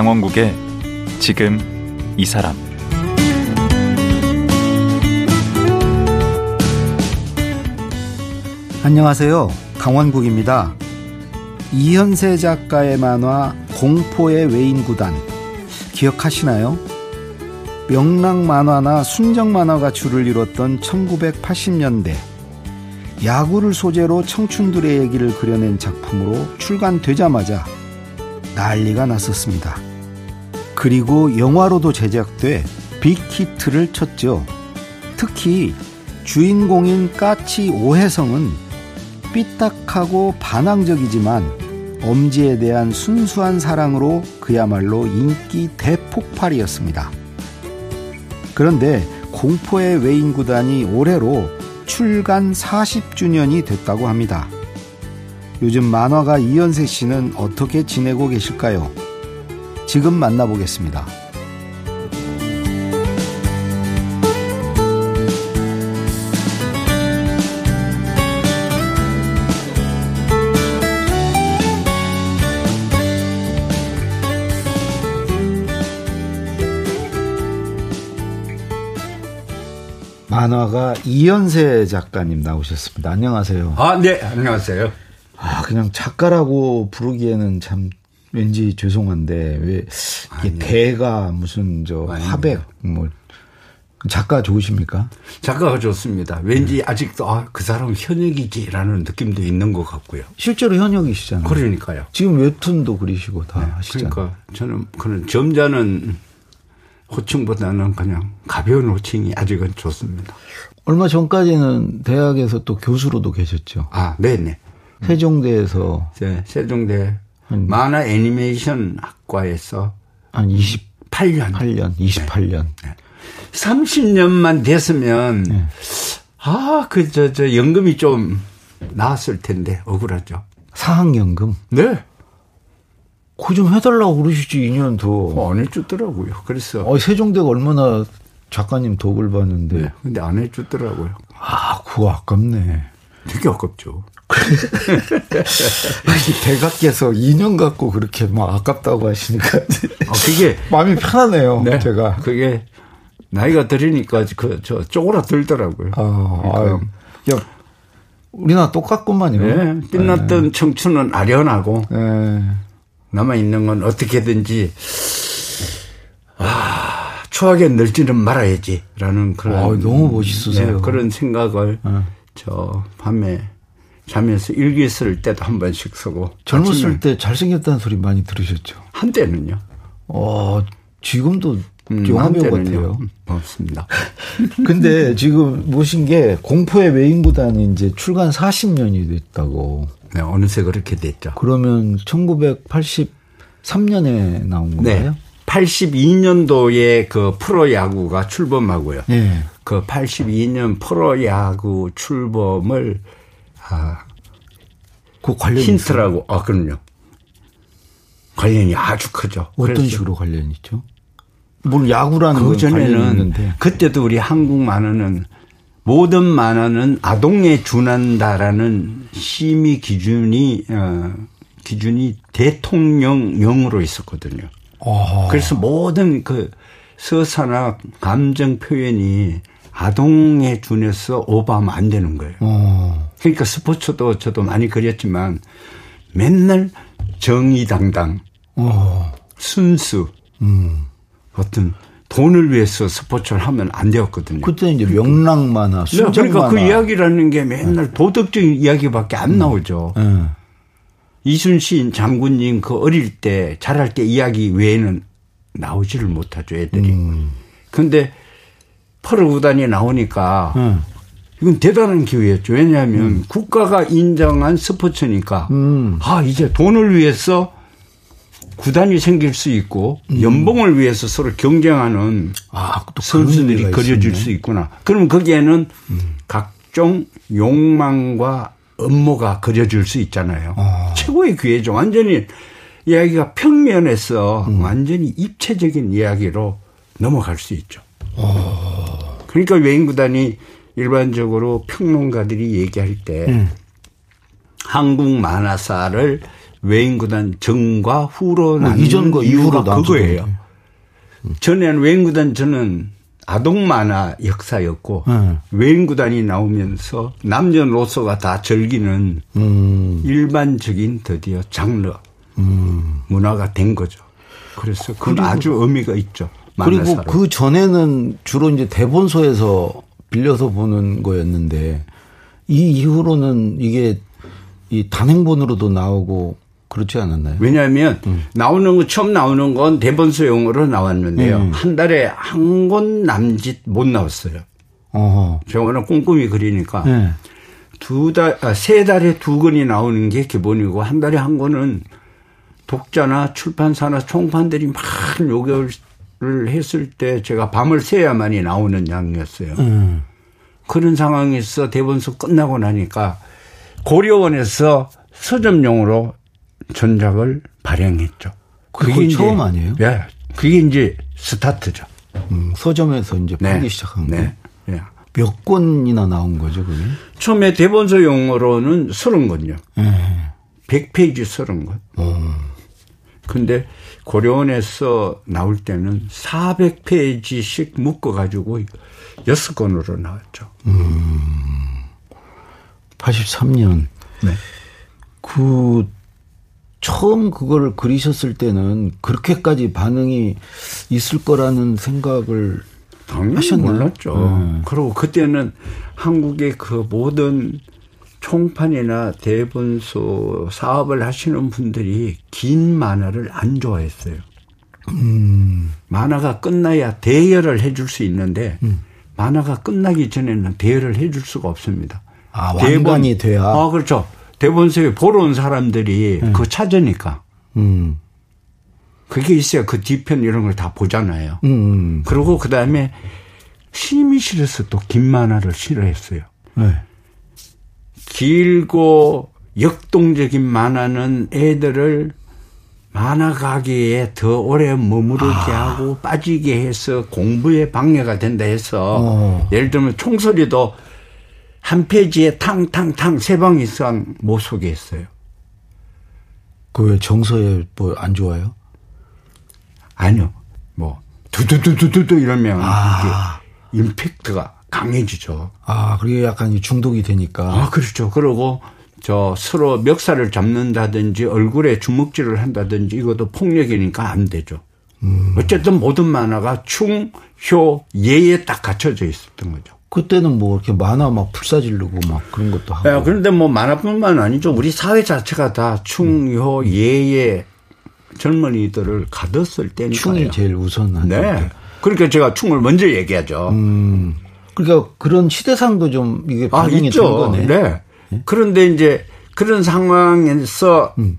강원국의 지금 이 사람 안녕하세요. 강원국입니다. 이현세 작가의 만화 공포의 외인구단 기억하시나요? 명랑 만화나 순정 만화가 주를 이뤘던 1980년대 야구를 소재로 청춘들의 얘기를 그려낸 작품으로 출간되자마자 난리가 났었습니다. 그리고 영화로도 제작돼 빅히트를 쳤죠. 특히 주인공인 까치 오해성은 삐딱하고 반항적이지만 엄지에 대한 순수한 사랑으로 그야말로 인기 대폭발이었습니다. 그런데 공포의 외인 구단이 올해로 출간 40주년이 됐다고 합니다. 요즘 만화가 이연세 씨는 어떻게 지내고 계실까요? 지금 만나보겠습니다. 만화가 이연세 작가님 나오셨습니다. 안녕하세요. 아, 네, 안녕하세요. 아, 그냥 작가라고 부르기에는 참 왠지 죄송한데 왜 이게 대가 무슨 저 화백 뭐 작가 좋으십니까? 작가가 좋습니다. 왠지 네. 아직도 아, 그 사람 현역이지라는 느낌도 있는 것 같고요. 실제로 현역이시잖아요. 그러니까요. 지금 웹툰도 그리시고 다 네, 하시잖아요. 그러니까 저는 그런 점잖은 호칭보다는 그냥 가벼운 호칭이 아직은 좋습니다. 얼마 전까지는 대학에서 또 교수로도 계셨죠. 아, 네네. 세종대에서. 네, 세종대 한, 만화 애니메이션 학과에서 한 28년. 8년, 28년. 네. 30년만 됐으면, 네. 아, 그, 저, 저, 연금이 좀 나았을 텐데, 억울하죠. 사학연금? 네. 그 좀 해달라고 그러시지 2년 더. 어, 안 해주더라고요. 그래서. 어, 세종대가 얼마나 작가님 덕을 봤는데. 네, 근데 안 해주더라고요. 아, 그거 아깝네. 되게 아깝죠. 대각께서 2년 갖고 그렇게 막 아깝다고 하시니까. 아, 그게. 마음이 편하네요. 네, 제가. 그게 나이가 들으니까 그, 저, 쪼그라들더라고요. 아, 그러니까. 야, 우리나 똑같구만요. 네, 빛났던 네. 청춘은 아련하고. 네. 남아있는 건 어떻게든지, 아, 추하게 늘지는 말아야지. 라는 그런. 아, 너무 멋있으세요. 네, 그런 생각을 네. 저 밤에 자면서 일기 쓸 때도 한 번씩 쓰고. 젊었을 때 잘생겼다는 소리 많이 들으셨죠? 한때는요. 어, 지금도 음, 영화배우 같아요. 고맙습니다. 근데 지금 모신 게 공포의 외인구단이 이제 출간 40년이 됐다고. 네, 어느새 그렇게 됐죠. 그러면 1983년에 나온 건가요? 네. 82년도에 그 프로야구가 출범하고요. 네. 그 82년 프로야구 출범을 아, 그 관련 힌트라고. 아, 그럼요. 관련이 아주 크죠. 어떤 식으로 관련이 있죠? 뭘 야구라는 그 전에는 그때도 우리 한국 만화는 모든 만화는 아동에 준한다라는 심의 기준이 어 기준이 대통령령으로 있었거든요. 어허. 그래서 모든 그 서사나 감정 표현이 아동에 준해서 오버하면 안 되는 거예요. 어. 그러니까 스포츠도 저도 많이 그렸지만 맨날 정의당당, 어. 순수, 음. 어떤 돈을 위해서 스포츠를 하면 안 되었거든요. 그때 이제 명랑 만화, 순정 네, 그러니까 그 이야기라는 게 맨날 네. 도덕적인 이야기밖에 안 음. 나오죠. 네. 이순신 장군님 그 어릴 때 자랄 때 이야기 외에는 나오지를 못하죠 애들이. 음. 근데 퍼르 구단이 나오니까 음. 이건 대단한 기회였죠. 왜냐하면 음. 국가가 인정한 스포츠니까 음. 아 이제 돈을 위해서 구단이 생길 수 있고 음. 연봉을 위해서 서로 경쟁하는 아, 선수들이 그려질 수 있구나. 그럼 거기에는 음. 각종 욕망과 업무가 그려질 수 있잖아요. 아. 최고의 기회죠. 완전히 이야기가 평면에서 음. 완전히 입체적인 이야기로 넘어갈 수 있죠. 아. 그러니까 외인 구단이 일반적으로 평론가들이 얘기할 때 음. 한국 만화사를 외인구단 전과 후로 뭐 이전과 이후로 그거예요. 전에는 외인구단 저는 아동 만화 역사였고 네. 외인구단이 나오면서 남녀노소가 다 즐기는 음. 일반적인 드디어 장르 음. 문화가 된 거죠. 그래서 그건 아주 의미가 있죠. 그리고 그 전에는 주로 이제 대본소에서 빌려서 보는 거였는데 이 이후로는 이게 이 단행본으로도 나오고 그렇지 않았나요? 왜냐하면 음. 나오는 거 처음 나오는 건 대본소용으로 나왔는데요. 음. 한 달에 한 권 남짓 못 나왔어요. 어허. 저거는 꼼꼼히 그리니까 네. 두 달, 아, 세 달에 두 권이 나오는 게 기본이고 한 달에 한 권은 독자나 출판사나 총판들이 막 요격 을 했을 때 제가 밤을 새야만이 나오는 양이었어요. 음. 그런 상황에서 대본서 끝나고 나니까 고려원에서 서점용으로 전작을 발행했죠. 그게 처음 아니에요? 예. 그게 이제 스타트죠. 음, 서점에서 이제 네. 팔기 시작한 네. 거예요. 네. 몇 권이나 나온 거죠, 그게? 처음에 대본서 용어로는 30권요. 네. 100페이지 30권. 음. 근데 고려원에서 나올 때는 400페이지씩 묶어가지고 6권으로 나왔죠. 음. 83년. 네. 그 처음 그걸 그리셨을 때는 그렇게까지 반응이 있을 거라는 생각을 당연히 하셨나요? 몰랐죠. 네. 그리고 그때는 한국의 그 모든 총판이나 대본소 사업을 하시는 분들이 긴 만화를 안 좋아했어요. 음. 만화가 끝나야 대여를 해줄 수 있는데 음. 만화가 끝나기 전에는 대여를 해줄 수가 없습니다. 아, 완간이 돼야. 아, 그렇죠. 대본서에 보러 온 사람들이 네. 그거 찾으니까. 음. 그게 있어야 그 뒤편 이런 걸 다 보잖아요. 음, 음. 그리고 그 다음에 심이 싫어서 또 긴 만화를 싫어했어요. 네. 길고 역동적인 만화는 애들을 만화 가게에 더 오래 머무르게 아. 하고 빠지게 해서 공부에 방해가 된다 해서 어. 예를 들면 총소리도 한 페이지에 탕탕탕 세 방 이상 못 소개했어요. 그 왜 정서에 뭐 안 좋아요? 아니요. 뭐 두두두두두 이러면 아. 이게 임팩트가 강해지죠. 아, 그게 약간 중독이 되니까. 아, 그렇죠. 그러고 저 서로 멱살을 잡는다든지 얼굴에 주먹질을 한다든지 이것도 폭력이니까 안 되죠. 음. 어쨌든 모든 만화가 충, 효, 예에 딱 갖춰져 있었던 거죠. 그때는 뭐 이렇게 만화 막 불사지르고 막 그런 것도 하고. 네, 그런데 뭐 만화뿐만 아니죠. 우리 사회 자체가 다 충 효 예의 젊은이들을 가뒀을 때니까. 충이 제일 우선하죠. 네. 그러니까 제가 충을 먼저 얘기하죠. 음. 그러니까 그런 시대상도 좀 이게 아, 반영이 아. 된 거네. 네. 네. 그런데 이제 그런 상황에서 음.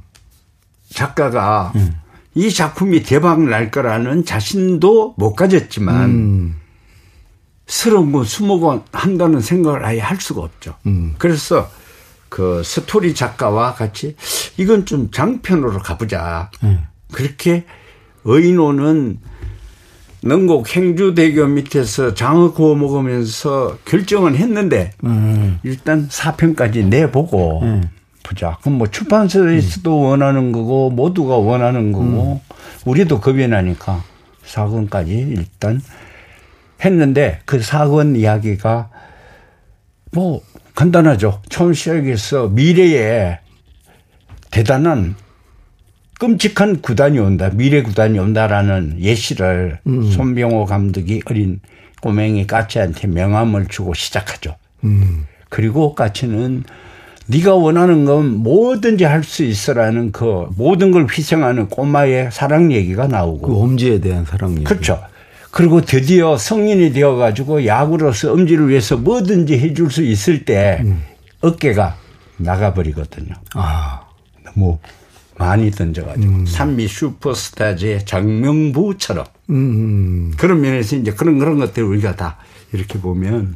작가가 음. 이 작품이 대박 날 거라는 자신도 못 가졌지만 음. 권, 스무 권 한다는 생각을 아예 할 수가 없죠. 음. 그래서 그 스토리 작가와 같이 이건 좀 장편으로 가보자. 음. 그렇게 의논은 능곡 행주대교 밑에서 장어 구워 먹으면서 결정은 했는데 음. 일단 사편까지 내보고 음. 보자. 그럼 뭐 출판사에서도 음. 원하는 거고 모두가 원하는 거고 음. 우리도 겁이 나니까 사건까지 일단 했는데 그 사건 이야기가 뭐 간단하죠. 처음 시작해서 미래에 대단한 끔찍한 구단이 온다. 미래 구단이 온다라는 예시를 음. 손병호 감독이 어린 꼬맹이 까치한테 명함을 주고 시작하죠. 음. 그리고 까치는 네가 원하는 건 뭐든지 할 수 있어라는 그 모든 걸 희생하는 꼬마의 사랑 얘기가 나오고 그 엄지에 대한 사랑 얘기. 그렇죠. 그리고 드디어 성인이 되어 가지고 야구로서 엄지를 위해서 뭐든지 해줄 수 있을 때 음. 어깨가 나가버리거든요. 아. 너무 많이 던져가지고 음. 산미 슈퍼스타즈의 장명부처럼 음, 음. 그런 면에서 이제 그런 그런 것들 우리가 다 이렇게 보면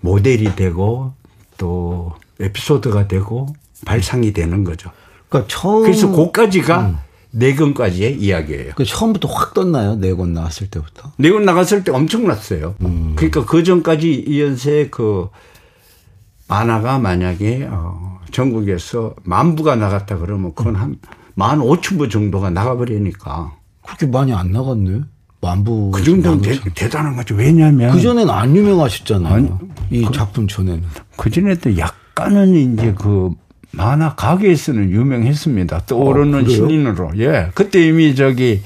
모델이 되고 또 에피소드가 되고 발상이 되는 거죠. 그러니까 처음 그래서 그까지가 음. 네 권까지의 이야기예요. 그 처음부터 확 떴나요? 네 권 나왔을 때부터? 네 권 나갔을 때 엄청났어요. 음. 그러니까 그 전까지 이연세 그 만화가 만약에 어 전국에서 만 부가 나갔다 그러면 그건 한 만 오천 부 정도가 나가버리니까. 그렇게 많이 안 나갔네. 만부. 그 정도는 대, 대단한 거죠. 왜냐하면. 그전엔 안 유명하셨잖아요. 아니, 이 그, 작품 전에는. 그전에도 약간은 이제 그 만화 가게에서는 유명했습니다. 떠오르는 아, 신인으로. 예. 그때 이미 저기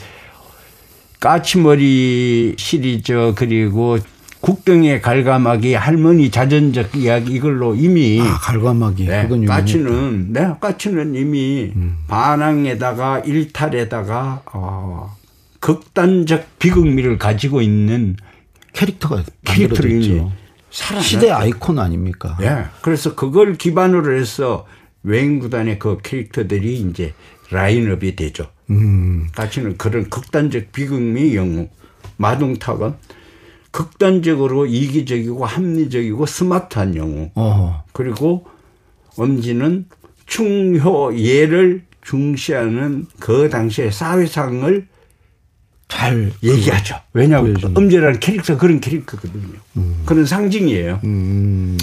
까치머리 시리즈 그리고 국등의 갈가마기 할머니 자전적 이야기 이걸로 이미 아, 갈가마기 네, 그건 까치는 네, 까치는 이미 음. 반항에다가 일탈에다가 어, 극단적 비극미를 가지고 있는 캐릭터가 캐릭터를 시대 아이콘 아닙니까? 예. 네, 그래서 그걸 기반으로 해서 외인구단의 그 캐릭터들이 이제 라인업이 되죠. 음. 까치는 그런 극단적 비극미 영웅 마동탁은 극단적으로 이기적이고 합리적이고 스마트한 영웅. 어허. 그리고 엄지는 충효 예를 중시하는 그 당시의 사회상을 잘 얘기하죠. 왜냐하면 엄지라는 캐릭터 그런 캐릭터거든요. 음. 그런 상징이에요. 음.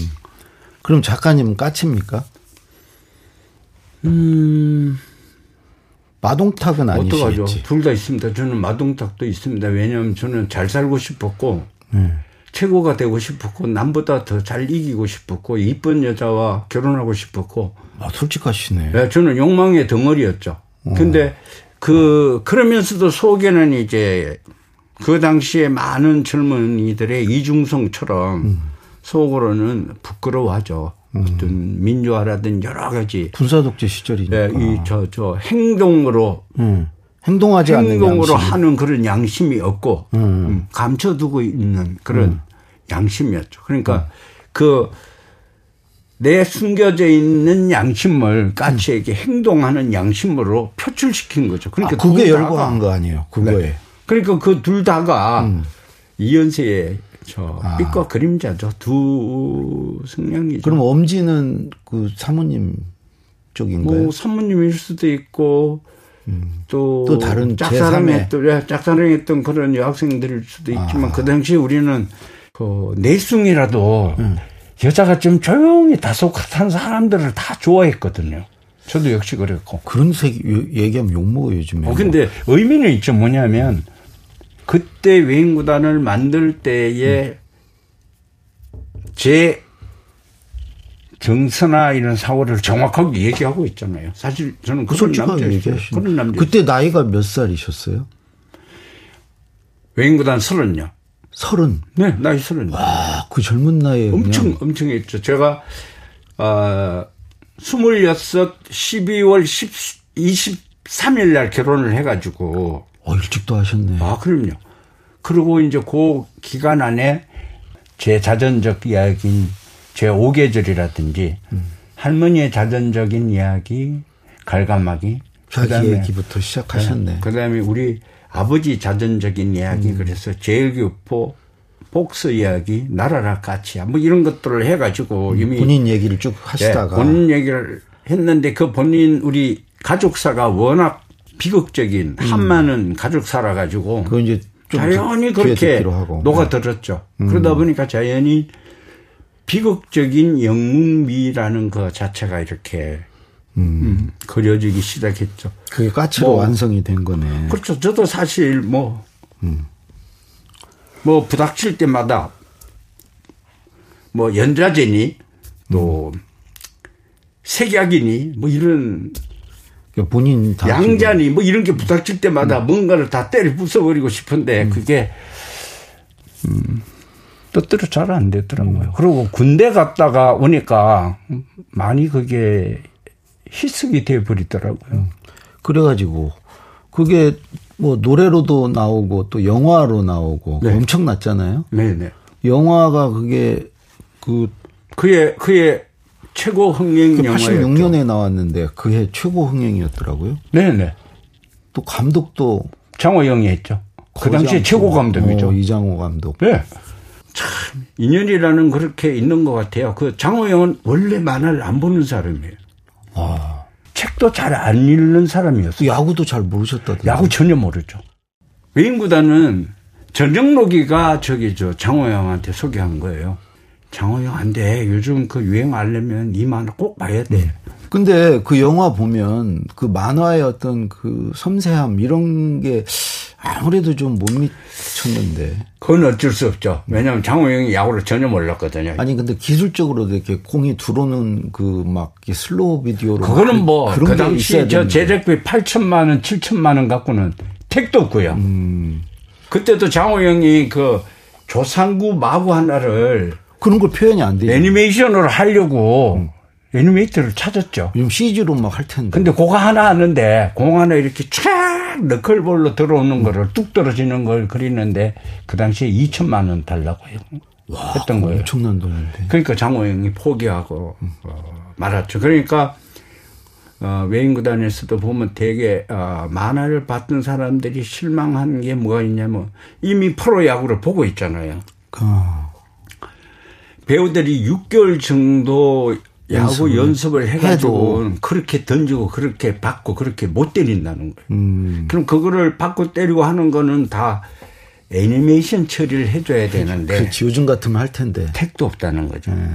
그럼 작가님은 까치입니까? 음. 마동탁은 아니시겠지. 둘다 있습니다. 저는 마동탁도 있습니다. 왜냐하면 저는 잘 살고 싶었고 네. 최고가 되고 싶었고 남보다 더 잘 이기고 싶었고 이쁜 여자와 결혼하고 싶었고. 아 솔직하시네. 네, 저는 욕망의 덩어리였죠. 어. 근데 그 그러면서도 속에는 이제 그 당시에 많은 젊은이들의 이중성처럼 음. 속으로는 부끄러워하죠. 음. 어떤 민주화라든 여러 가지 군사 독재 시절이니까 네, 이저 저 행동으로 음. 행동하지 않는 행동으로 하는 그런 양심이 없고 음. 음 감춰두고 있는 그런 음. 양심이었죠. 그러니까 그 내 숨겨져 있는 양심을 까치에게 행동하는 양심으로 표출시킨 거죠. 그러니까 아, 그게 열광한 거 아니에요. 그거에. 네. 그러니까 그 둘 다가 음. 이연세의 저 아. 빛과 그림자죠. 두 성향이죠. 그럼 엄지는 그 사모님 쪽인가요? 뭐 사모님일 수도 있고 음. 또, 또 다른 짝사랑했던 예, 짝사랑했던 그런 여학생들일 수도 있지만 아. 그 당시 우리는 그 내숭이라도 음. 여자가 좀 조용히 다소한 사람들을 다 좋아했거든요. 저도 역시 그랬고. 그런 색 얘기하면 욕먹어요, 요즘에. 어, 근데 의미는 있죠. 뭐냐면, 그때 외인구단을 만들 때에 음. 제 정서나 이런 사고를 정확하게 얘기하고 있잖아요. 사실 저는 그런 남자였어요. 그런 남자. 그때 나이가 몇 살이셨어요? 외인구단 서른요. 서른? 네, 나이 서른. 와, 그 젊은 나이에. 엄청, 그냥. 엄청 했죠. 제가, 아, 26, 12월 10, 23일 날 결혼을 해 가지고. 어, 일찍도 하셨네. 아, 그럼요. 그리고 이제 그 기간 안에 제 자전적 이야기인 제 5계절이라든지 음. 할머니의 자전적인 이야기, 갈가마기. 자기 얘기부터 시작하셨네. 네, 그 다음에 우리 아버지 자전적인 이야기 음. 그래서 제일교포 복서 이야기, 나라라 까치야 뭐 이런 것들을 해가지고 음, 이미 본인 얘기를 쭉 하시다가 네, 본인 얘기를 했는데 그 본인 우리 가족사가 워낙 비극적인 음. 한많은 가족사라 가지고 그 이제 자연히 그렇게 녹아들었죠. 음. 그러다 보니까 자연히 비극적인 영웅미라는 그 자체가 이렇게 음. 음, 그려지기 시작했죠. 그게 까치로 뭐, 완성이 된 거네. 그렇죠. 저도 사실 뭐, 음. 뭐 부닥칠 때마다 뭐 연자제니 또 음. 색약이니 뭐 이런 그러니까 본인 양자니 뭐 이런 게 부닥칠 때마다 음. 뭔가를 다 때려 부숴버리고 싶은데 음. 그게 음, 뜻대로 잘안 되더라고요. 음. 그리고 군대 갔다가 오니까 많이 그게 희석이 돼 버리더라고요. 음. 그래가지고 그게 뭐 노래로도 나오고 또 영화로 나오고 네. 엄청 났잖아요. 네네. 영화가 그게 그 그의 그의 최고 흥행 그 영화였죠. 86년에 나왔는데 그해 최고 흥행이었더라고요. 네네. 또 감독도 장호영이 했죠. 그 당시에 최고 감독이죠. 어, 이장호 감독. 네. 참 인연이라는 그렇게 있는 것 같아요. 그 장호영은 원래 만화를 안 보는 사람이에요. 아. 책도 잘 안 읽는 사람이었어요. 야구도 잘 모르셨다던데. 야구 전혀 모르죠. 외인구단은 전영록이가 저기 저 장호 형한테 소개한 거예요. 장호 형 안 돼. 요즘 그 유행 알려면 이 만화 꼭 봐야 돼. 근데 그 영화 보면 그 만화의 어떤 그 섬세함 이런 게 아무래도 좀 못 미쳤는데. 그건 어쩔 수 없죠. 왜냐하면 장호 형이 야구를 전혀 몰랐거든요. 아니 근데 기술적으로도 이렇게 공이 들어오는 그 막 슬로우 비디오로 그거는 뭐 그런 그게 당시 있어야 저. 제작비 8천만 원, 7천만 원 갖고는 택도 없고요. 음. 그때도 장호영이 그 조상구 마구 하나를 그런 걸 표현이 안 돼요. 애니메이션으로 하려고 음. 애니메이터를 찾았죠. 요즘 CG로 막 할 텐데. 근데 그거 하나 하는데 공 하나 이렇게 촥 너클볼로 들어오는 거를 뚝 떨어지는 걸 그리는데 그 당시에 2천만 원 달라고 해요. 했던 거예요. 엄청난 돈인데. 그러니까 장호영이 포기하고 어, 말았죠. 그러니까 어, 외인 구단에서도 보면 되게 어, 만화를 봤던 사람들이 실망한 게 뭐가 있냐면 이미 프로야구를 보고 있잖아요. 아, 배우들이 6개월 정도 야구 연습을 해가지고 해도. 그렇게 던지고 그렇게 받고 그렇게 못 때린다는 거예요. 음. 그럼 그거를 받고 때리고 하는 거는 다 애니메이션 처리를 해줘야 되는데 그렇지. 요즘 같으면 할 텐데. 택도 없다는 거죠. 네.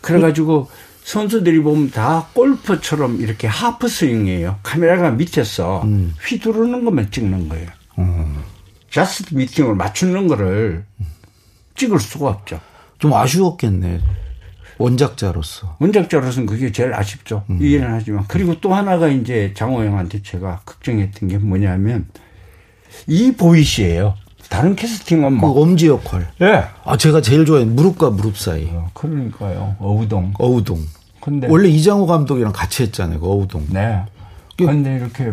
그래가지고 선수들이 보면 다 골프처럼 이렇게 하프 스윙이에요. 카메라가 밑에서 음. 휘두르는 것만 찍는 거예요. 어. 자스트 미팅을 맞추는 거를 찍을 수가 없죠. 좀 아쉬웠겠네. 원작자로서. 원작자로서는 그게 제일 아쉽죠. 음. 이해는 하지만. 그리고 또 하나가 이제 장호영한테 제가 걱정했던 게 뭐냐면 이 보이시예요. 다른 캐스팅은 그 막. 엄지 역할. 예. 아, 제가 제일 좋아하는 무릎과 무릎 사이. 어, 그러니까요. 어우동. 어우동. 근데. 원래 이장호 감독이랑 같이 했잖아요. 그 어우동. 네. 근데 이렇게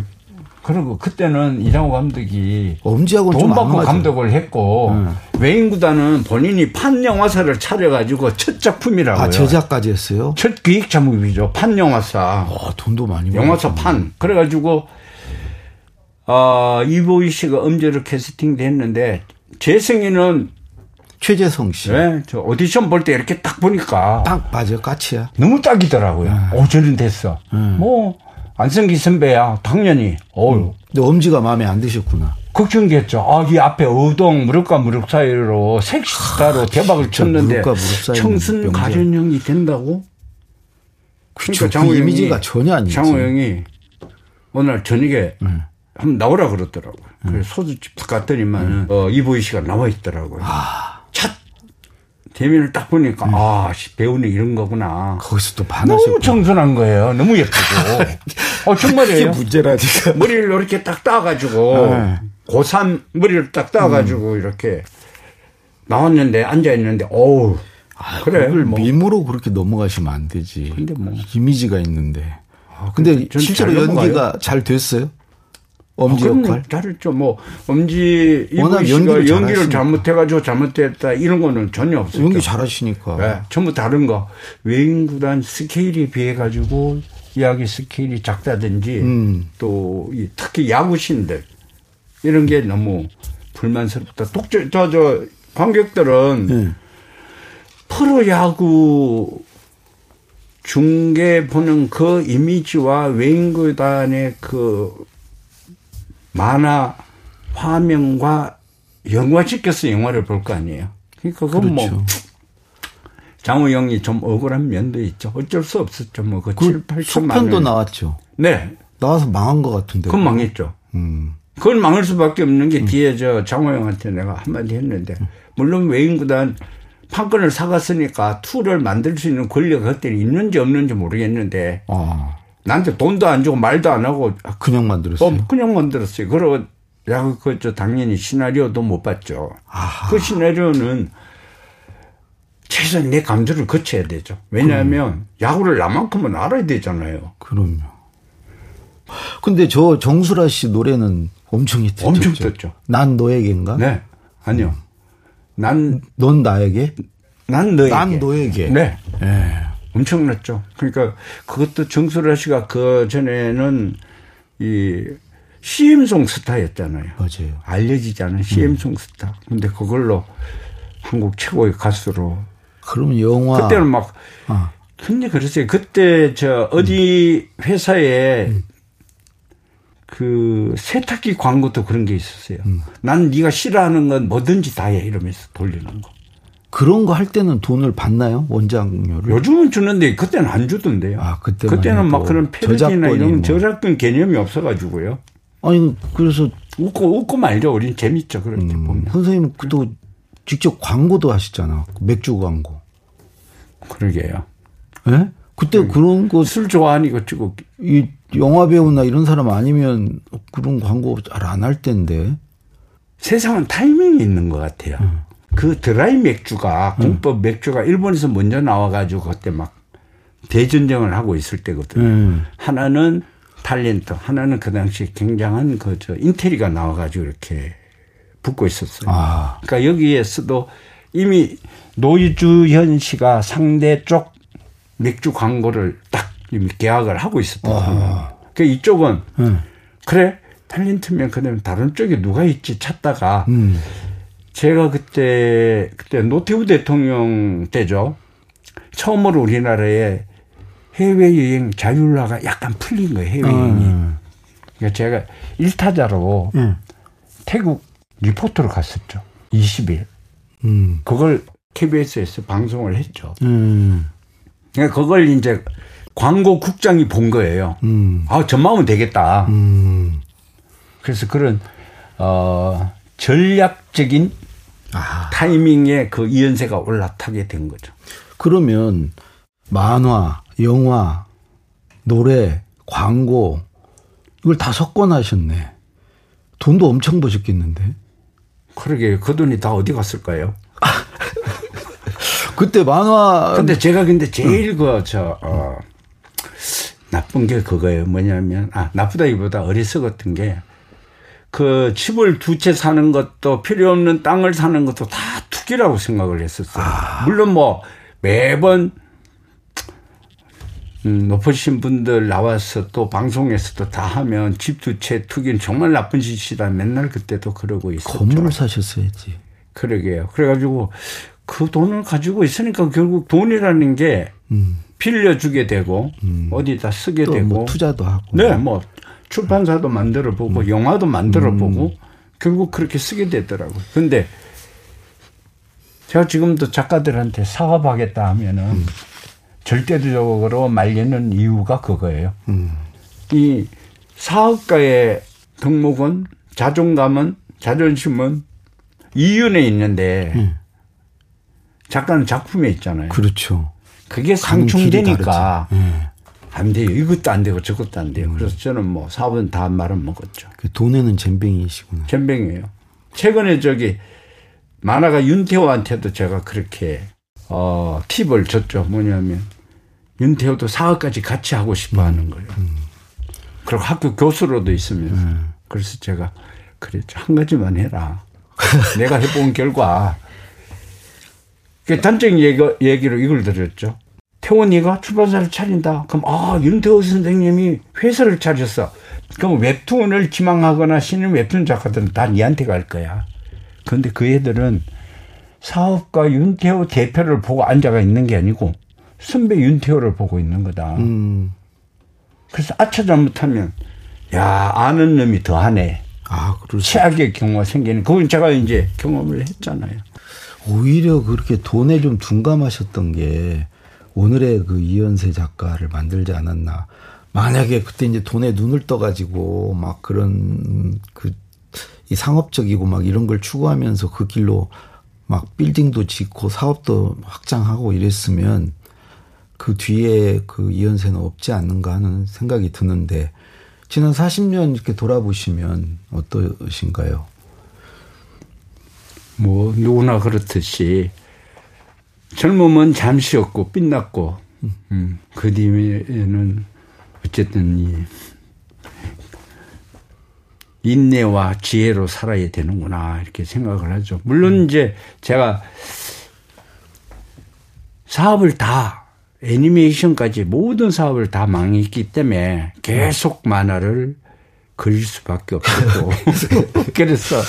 그리고 그때는 이장호 감독이 엄지하고는 돈 받고 맞아. 감독을 했고 외인 구단은 본인이 판 영화사를 차려가지고 첫 작품이라고요. 아, 제작까지 했어요? 첫 기획 작품이죠. 판 영화사. 아, 돈도 많이 영화사. 판. 그래가지고 어, 이보희 씨가 음제로 캐스팅돼 했는데 재승이는 최재성 씨. 예, 저 오디션 볼 때 이렇게 딱 보니까 딱 맞아요. 까치야. 너무 딱이더라고요. 네. 오, 저는 됐어. 뭐 안성기 선배야 당연히. 어우. 근데 엄지가 마음에 안 드셨구나. 걱정됐죠. 아, 이 앞에 어동 무릎과 무릎 사이로 섹시스타로 대박을 쳤는데 무릎과 무릎 청순. 가련형이 된다고? 그쵸. 그 이미지가 전혀 아니지. 장호영이 오늘 저녁에 네. 한번 나오라 그러더라고요. 그래서 소주집 딱 갔더니만 어, 이보희 씨가 나와 있더라고요. 아. 첫 대면을 딱 보니까 아, 씨, 배우는 이런 거구나. 거기서 또 너무 반하셨고. 청순한 거예요. 너무 예쁘고. 어, 정말이에요. 문제라니까. 머리를 이렇게 딱 따가지고 네. 고3 머리를 딱 따가지고 이렇게 나왔는데 앉아 있는데 어우 그래 그걸 뭐 밈으로 그렇게 넘어가시면 안 되지. 근데 뭐. 이미지가 있는데. 근데 전 실제로 잘. 연기가 잘 됐어요? 엄지 아. 역할? 잘했죠. 뭐 엄지 씨가 연기를 연기를. 잘못해가지고 잘못됐다 이런 거는 전혀 없었죠. 연기 잘하시니까. 네, 전부 다른 거 외인 구단 스케일에 비해 가지고 이야기 스케일이 작다든지 음. 또이 특히 야구신들 이런 게 너무 불만스럽다. 독저 저저 관객들은 네. 프로 야구 중계 보는 그 이미지와 외인 구단의 그 만화 화면과 연관시켜서 영화를 볼 거 아니에요. 그러니까 그건 뭐 그렇죠. 장우영이 좀 억울한 면도 있죠. 어쩔 수 없었죠. 뭐그 그 7, 8천만 속편도 원. 나왔죠. 네. 나와서 망한 것 같은데. 그건 망했죠. 음. 그건 망할 수밖에 없는 게 뒤에 저 장호영한테 내가 한마디 했는데 물론 외인구단 판권을 사갔으니까 투를 만들 수 있는 권리가 그때 있는지 없는지 모르겠는데 아, 나한테 돈도 안 주고 말도 안 하고 그냥 만들었어요. 어, 그냥 만들었어요. 그리고 야구 그저 당연히 시나리오도 못 봤죠. 아하. 그 시나리오는 최소한 내 감정을 거쳐야 되죠. 왜냐하면 야구를 나만큼은 알아야 되잖아요. 그럼요. 근데 저 정수라 씨 노래는 엄청 히트했죠. 엄청 떴죠. 난 너에게인가? 네. 아니요. 난, 넌 나에게? 난 너에게. 난 너에게. 네. 예. 엄청났죠. 그러니까 그것도 정수라 씨가 그 전에는 이 CM송 스타였잖아요. 맞아요. 알려지지 않은 CM송 스타. 근데 그걸로 한국 최고의 가수로. 그러면 영화. 그때는 막, 아, 근데 그랬어요. 그때 저 어디 회사에 그 세탁기 광고도 그런 게 있었어요. 난 네가 싫어하는 건 뭐든지 다해 이러면서 돌리는 거. 그런 거 할 때는 돈을 받나요? 원장료를? 요즘은 주는데 그때는 안 주던데요. 아, 그때 그때는 막 그런 패러디나 이런 뭐. 저작권 개념이 없어 가지고요. 아니, 그래서. 웃고, 웃고 말죠. 우린 재밌죠. 그렇게 음, 보면. 선생님, 또 직접 광고도 하시잖아. 맥주 광고. 그러게요. 예? 네? 그때 그, 그런 거. 술 좋아하니까 찍고. 이 영화 배우나 이런 사람 아니면 그런 광고 잘 안 할 텐데. 세상은 타이밍이 있는 것 같아요. 음. 그 드라이 맥주가 음. 공법 맥주가 일본에서 먼저 나와가지고 그때 막 대전쟁을 하고 있을 때거든요. 음. 하나는 탤런트, 하나는 그 당시 굉장한 그 저 인테리가 나와가지고 이렇게 붙고 있었어요. 아. 그러니까 여기에서도 이미 노주현 씨가 상대 쪽 맥주 광고를 딱 이미 계약을 하고 있었던 아. 거예요. 그 이쪽은 음. 그래 탤런트면 그다음에 다른 쪽에 누가 있지 찾다가 음. 제가 그때 그때 노태우 대통령 때죠. 처음으로 우리나라에 해외여행 자율화가 약간 풀린 거예요, 해외여행이. 음. 그러니까 제가 일타자로 음. 태국 리포터로 갔었죠. 20일. 음. 그걸 KBS에서 방송을 했죠. 음. 그러니까 그걸 이제 광고 국장이 본 거예요. 음. 아, 전마하면 되겠다. 음. 그래서 그런, 어, 전략적인 아. 타이밍에 그 이연세가 올라타게 된 거죠. 그러면 만화, 영화, 노래, 광고 이걸 다 섞어나셨네. 돈도 엄청 버셨겠는데. 그러게 그 돈이 다 어디 갔을까요? 그때 만화. 근데 제가 근데 제일 응. 그저 어, 나쁜 게 그거예요. 뭐냐면 아 나쁘다기보다 어리석었던 게 그 집을 두 채 사는 것도 필요 없는 땅을 사는 것도 다 투기라고 생각을 했었어요. 아. 물론 뭐 매번 음, 높으신 분들 나와서 또 방송에서 도 다 하면 집 두 채 투기는 정말 나쁜 짓이다. 맨날 그때도 그러고 있었죠. 건물을 사셨어야지. 그러게요. 그래가지고 그 돈을 가지고 있으니까 결국 돈이라는 게 음. 빌려주게 되고 음. 어디다 쓰게 되고 뭐 투자도 하고. 네, 뭐 출판사도 만들어 보고 음. 영화도 만들어 보고 음. 결국 그렇게 쓰게 되더라고요. 근데 제가 지금도 작가들한테 사업하겠다 하면은 음. 절대적으로 말리는 이유가 그거예요. 음. 이 사업가의 덕목은 자존감은 자존심은 이윤에 있는데 음. 작가는 작품에 있잖아요. 그렇죠. 그게 상충되니까 네. 안 돼요. 이것도 안 되고 저것도 안 돼요. 음. 그래서 저는 뭐 사업은 다 말은 먹었죠. 그 돈에는 잼뱅이시구나. 잼뱅이에요. 최근에 저기 만화가 윤태호한테도 제가 그렇게 어 팁을 줬죠. 뭐냐면 윤태호도 사업까지 같이 하고 싶어 하는 거예요. 음. 그리고 학교 교수로도 있으면서. 음. 그래서 제가 그랬죠. 한 가지만 해라. 내가 해본 결과. 그 단적인 얘기, 얘기로 이걸 드렸죠. 태원이가 출판사를 차린다. 그럼, 아, 윤태호 선생님이 회사를 차렸어. 그럼 웹툰을 지망하거나 신는 웹툰 작가들은 다 니한테 갈 거야. 그런데 그 애들은 사업가 윤태호 대표를 보고 앉아가 있는 게 아니고 선배 윤태호를 보고 있는 거다. 음. 그래서 아차 잘못하면 야 아는 놈이 더하네. 아, 최악의 경우가 생기는. 그건 제가 이제 경험을 했잖아요. 오히려 그렇게 돈에 좀 둔감하셨던 게 오늘의 그 이현세 작가를 만들지 않았나. 만약에 그때 이제 돈에 눈을 떠가지고 막 그런 그 이 상업적이고 막 이런 걸 추구하면서 그 길로 막 빌딩도 짓고 사업도 확장하고 이랬으면 그 뒤에 그 이연세는 없지 않는가 하는 생각이 드는데 지난 40년 이렇게 돌아보시면 어떠신가요? 뭐 누구나 그렇듯이 젊음은 잠시였고 빛났고 음, 그 뒤에는 어쨌든 이 인내와 지혜로 살아야 되는구나 이렇게 생각을 하죠. 물론 이제 제가 사업을 다 애니메이션까지 모든 사업을 다 망했기 때문에 계속 만화를 그릴 수밖에 없었고 그래서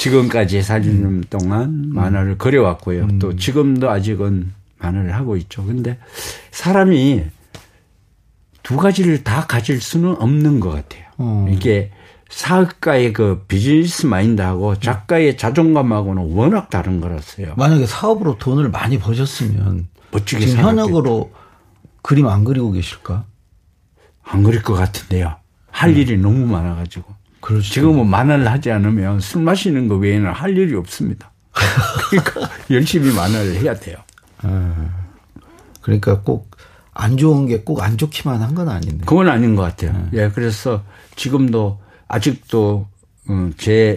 지금까지 40년 동안 만화를 그려왔고요. 음. 또 지금도 아직은 만화를 하고 있죠. 근데 사람이 두 가지를 다 가질 수는 없는 것 같아요. 어. 이게 사업가의 그 비즈니스 마인드하고 작가의 자존감하고는 워낙 다른 거라서요. 만약에 사업으로 돈을 많이 버셨으면 멋지게 지금. 현역으로 그림 안 그리고 계실까? 안 그릴 것 같은데요. 할 일이 너무 많아가지고. 그렇죠. 지금은 만화를 하지 않으면 술 마시는 거 외에는 할 일이 없습니다. 그러니까 열심히 만화를 해야 돼요. 그러니까 꼭 안 좋은 게 꼭 안 좋기만 한 건 아닌데. 그건 아닌 것 같아요. 예, 그래서 지금도 아직도 음, 제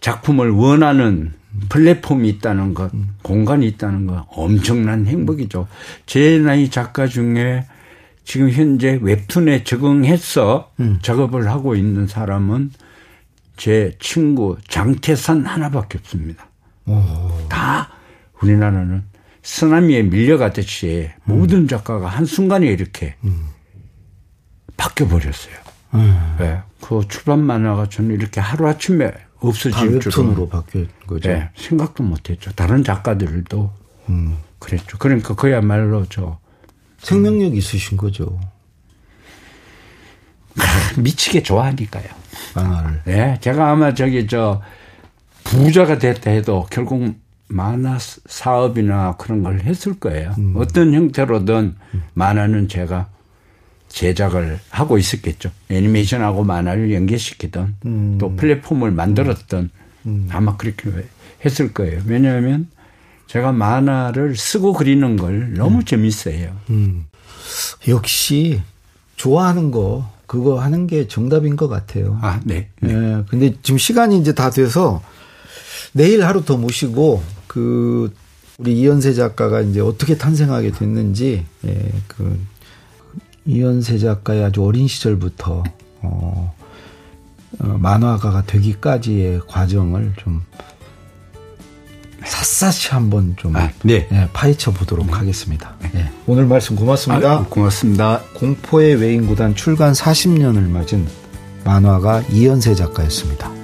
작품을 원하는 플랫폼이 있다는 것, 공간이 있다는 것 엄청난 행복이죠. 제 나이 작가 중에 지금 현재 웹툰에 적응해서 작업을 하고 있는 사람은 제 친구 장태산 하나밖에 없습니다. 다 우리나라는 쓰나미에 밀려가듯이 모든 작가가 한순간에 이렇게 바뀌어 버렸어요. 네. 그 출판 만화가 저는 이렇게 하루아침에 다 없어질 웹툰으로 바뀐 거죠. 네, 생각도 못했죠. 다른 작가들도 그랬죠. 그러니까 그야말로 저 생명력 있으신 거죠. 미치게 좋아하니까요. 만화를. 예, 제가 아마 저기 저 부자가 됐다 해도 결국 만화 사업이나 그런 걸 했을 거예요. 어떤 형태로든 만화는 제가 제작을 하고 있었겠죠. 애니메이션하고 만화를 연계시키던 또 플랫폼을 만들었던 아마 그렇게 했을 거예요. 왜냐하면 제가 만화를 쓰고 그리는 걸 너무 재밌어요. 역시 좋아하는 거 그거 하는 게 정답인 것 같아요. 아, 네. 예. 근데 지금 시간이 이제 다 돼서 내일 하루 더 모시고 그 우리 이현세 작가가 이제 어떻게 탄생하게 됐는지 예, 그 이현세 작가의 아주 어린 시절부터 어, 어 만화가가 되기까지의 과정을 좀 샅샅이 한번 좀 아, 네. 예, 파헤쳐 보도록 하겠습니다. 예. 오늘 말씀 고맙습니다. 아, 고맙습니다. 공포의 외인구단 출간 40년을 맞은 만화가 이현세 작가였습니다.